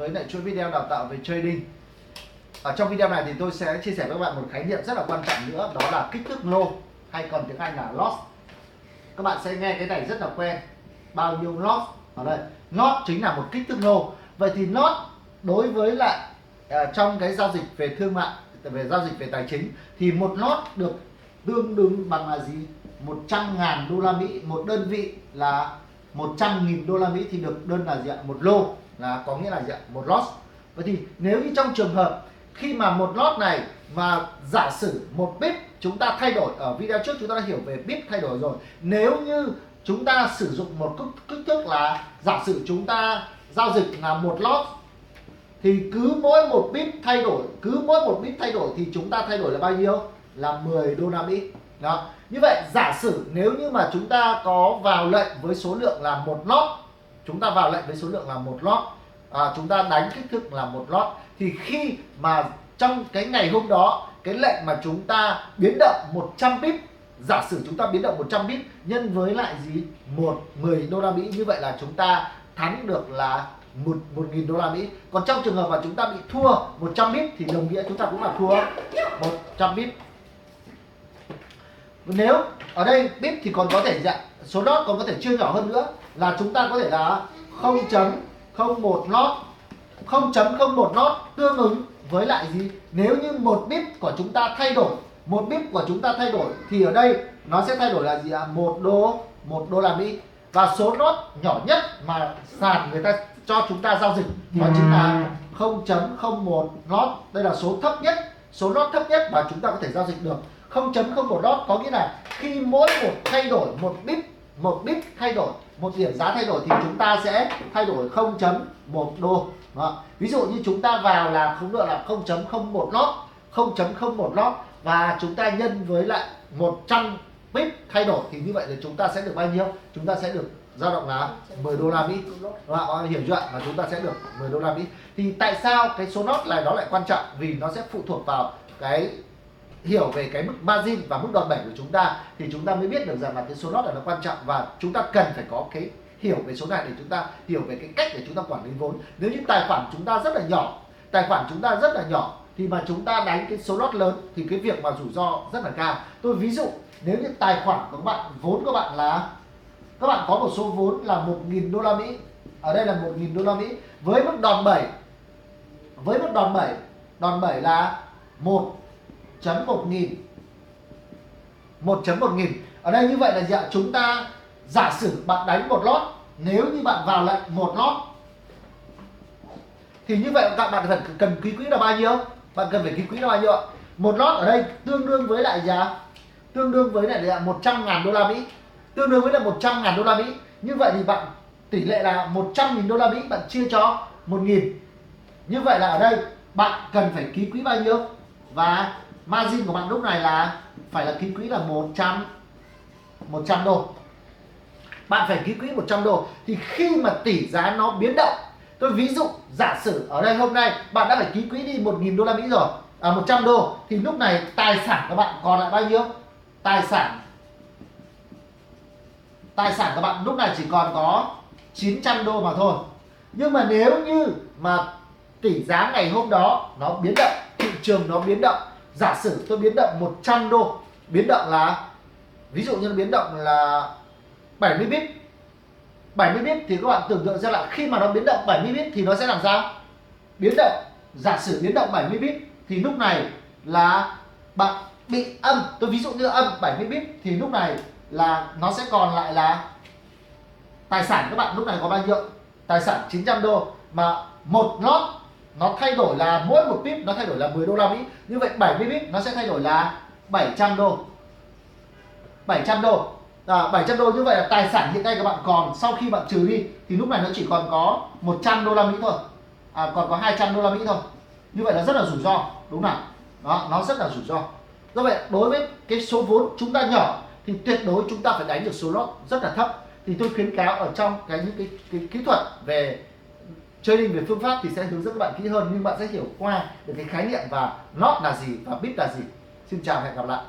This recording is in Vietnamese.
với lại chuỗi video đào tạo về trading. Ở trong video này thì tôi sẽ chia sẻ với các bạn một khái niệm rất là quan trọng nữa đó là kích thước lô hay còn tiếng Anh là loss. Các bạn sẽ nghe cái này rất là quen. Bao nhiêu loss? Ở đây not chính là một kích thước lô. Vậy thì not đối với lại à, trong cái giao dịch về thương mại về giao dịch về tài chính thì một lot được tương đương bằng là gì? 100 ngàn đô la Mỹ. Một đơn vị là 100 nghìn đô la Mỹ thì được đơn là gì ạ? Một lô là có nghĩa là gì ạ? Một lot. Vậy thì nếu như trong trường hợp khi mà một lot này mà giả sử một bit chúng ta thay đổi ở video trước chúng ta đã hiểu về bit thay đổi rồi. Nếu như chúng ta sử dụng một kích, kích thước là giả sử chúng ta giao dịch là một lot thì cứ mỗi một bit thay đổi cứ mỗi một bit thay đổi thì chúng ta thay đổi là bao nhiêu? Là 10 đô la Mỹ. Đó. Như vậy giả sử nếu như mà chúng ta có vào lệnh với số lượng là một lót chúng ta vào lệnh với số lượng là một lót à, chúng ta đánh kích thước là một lót. Thì khi mà trong cái ngày hôm đó cái lệnh mà chúng ta biến động 100 pip giả sử chúng ta biến động 100 pip nhân với lại gì? Một 10 đô la Mỹ. Như vậy là chúng ta thắng được là một một nghìn đô la Mỹ. Còn trong trường hợp mà chúng ta bị thua 100 pip thì đồng nghĩa chúng ta cũng là thua 100 pip nếu ở đây pip thì còn có thể dạng số lót còn có thể chia nhỏ hơn nữa là chúng ta có thể là 0.01 lót 0.01 lót tương ứng với lại gì? Nếu như một bit của chúng ta thay đổi, một bit của chúng ta thay đổi thì ở đây nó sẽ thay đổi là gì ạ? À? một đô một đô la Mỹ. Và số lót nhỏ nhất mà sàn người ta cho chúng ta giao dịch đó chính là 0.01 lót đây là số thấp nhất, số lót thấp nhất mà chúng ta có thể giao dịch được. 0.01 lót có nghĩa là khi mỗi một thay đổi, một bit một bit thay đổi một điểm giá thay đổi thì chúng ta sẽ thay đổi 0.1 đô. Đó. ví dụ như chúng ta vào là không được là 0.01 lót 0.01 lót và chúng ta nhân với lại 100 pip thay đổi thì như vậy là chúng ta sẽ được bao nhiêu? Chúng ta sẽ được dao động là 10 đô la Mỹ. Các bạn hiểu chưa và chúng ta sẽ được 10 đô la Mỹ. Thì tại sao cái số nốt này nó lại quan trọng? Vì nó sẽ phụ thuộc vào cái hiểu về cái mức margin và mức đòn bẩy của chúng ta thì chúng ta mới biết được rằng là cái số lót là nó quan trọng và chúng ta cần phải có cái hiểu về số này để chúng ta hiểu về cái cách để chúng ta quản lý vốn. Nếu như tài khoản chúng ta rất là nhỏ, tài khoản chúng ta rất là nhỏ thì mà chúng ta đánh cái số lót lớn thì cái việc mà rủi ro rất là cao. Tôi ví dụ, nếu như tài khoản của các bạn, vốn của bạn là, các bạn có một số vốn là 1.000 đô la Mỹ, ở đây là 1.000 đô la Mỹ, với mức đòn bẩy, với mức đòn bẩy đòn bẩy là 1.1 nghìn 1.1 nghìn. Ở đây như vậy là gì ạ chúng ta giả sử bạn đánh một lót, nếu như bạn vào lệnh một lót, thì như vậy các bạn cần cần ký quỹ là bao nhiêu? Bạn cần phải ký quỹ là bao nhiêu ạ? Một lót ở đây tương đương với lại giá, tương đương với lại là 100 ngàn đô la Mỹ. Tương đương với là 100 ngàn đô la Mỹ. Như vậy thì bạn, tỷ lệ là 100 nghìn đô la Mỹ, bạn chia cho 1 nghìn. Như vậy là ở đây bạn cần phải ký quỹ bao nhiêu? Và margin của bạn lúc này là phải là ký quỹ là 100 100 đô. Bạn phải ký quỹ 100 đô. Thì khi mà tỷ giá nó biến động, tôi ví dụ giả sử ở đây hôm nay bạn đã phải ký quỹ đi 1.000 đô la Mỹ rồi à 100 đô, thì lúc này tài sản của bạn còn lại bao nhiêu? Tài sản tài sản của bạn lúc này chỉ còn có 900 đô mà thôi. Nhưng mà nếu như mà tỷ giá ngày hôm đó nó biến động, thị trường nó biến động giả sử tôi biến động 100 đô, biến động là, ví dụ như nó biến động là 70 bit. 70 bit thì các bạn tưởng tượng ra là khi mà nó biến động 70 bit thì nó sẽ làm sao? Biến động. Giả sử biến động 70 bit thì lúc này là bạn bị âm. Tôi ví dụ như âm 70 bit thì lúc này là nó sẽ còn lại là tài sản các bạn, lúc này có bao nhiêu? Tài sản 900 đô. Mà một lót nó thay đổi là mỗi một pip nó thay đổi là 10 đô la Mỹ. Như vậy 70 pip nó sẽ thay đổi là 700 đô. 700 đô. À, 700 đô như vậy là tài sản hiện nay các bạn còn. Sau khi bạn trừ đi thì lúc này nó chỉ còn có 100 đô la Mỹ thôi. À, còn có 200 đô la Mỹ thôi. Như vậy là rất là rủi ro đúng không đó nó rất là rủi ro. Do vậy đối với cái số vốn chúng ta nhỏ thì tuyệt đối chúng ta phải đánh được số lót rất là thấp. Thì tôi khuyến cáo ở trong cái những cái, cái kỹ thuật về trading về phương pháp thì sẽ hướng dẫn các bạn kỹ hơn, nhưng bạn sẽ hiểu qua được cái khái niệm và lót là gì và biết là gì. Xin chào hẹn gặp lại.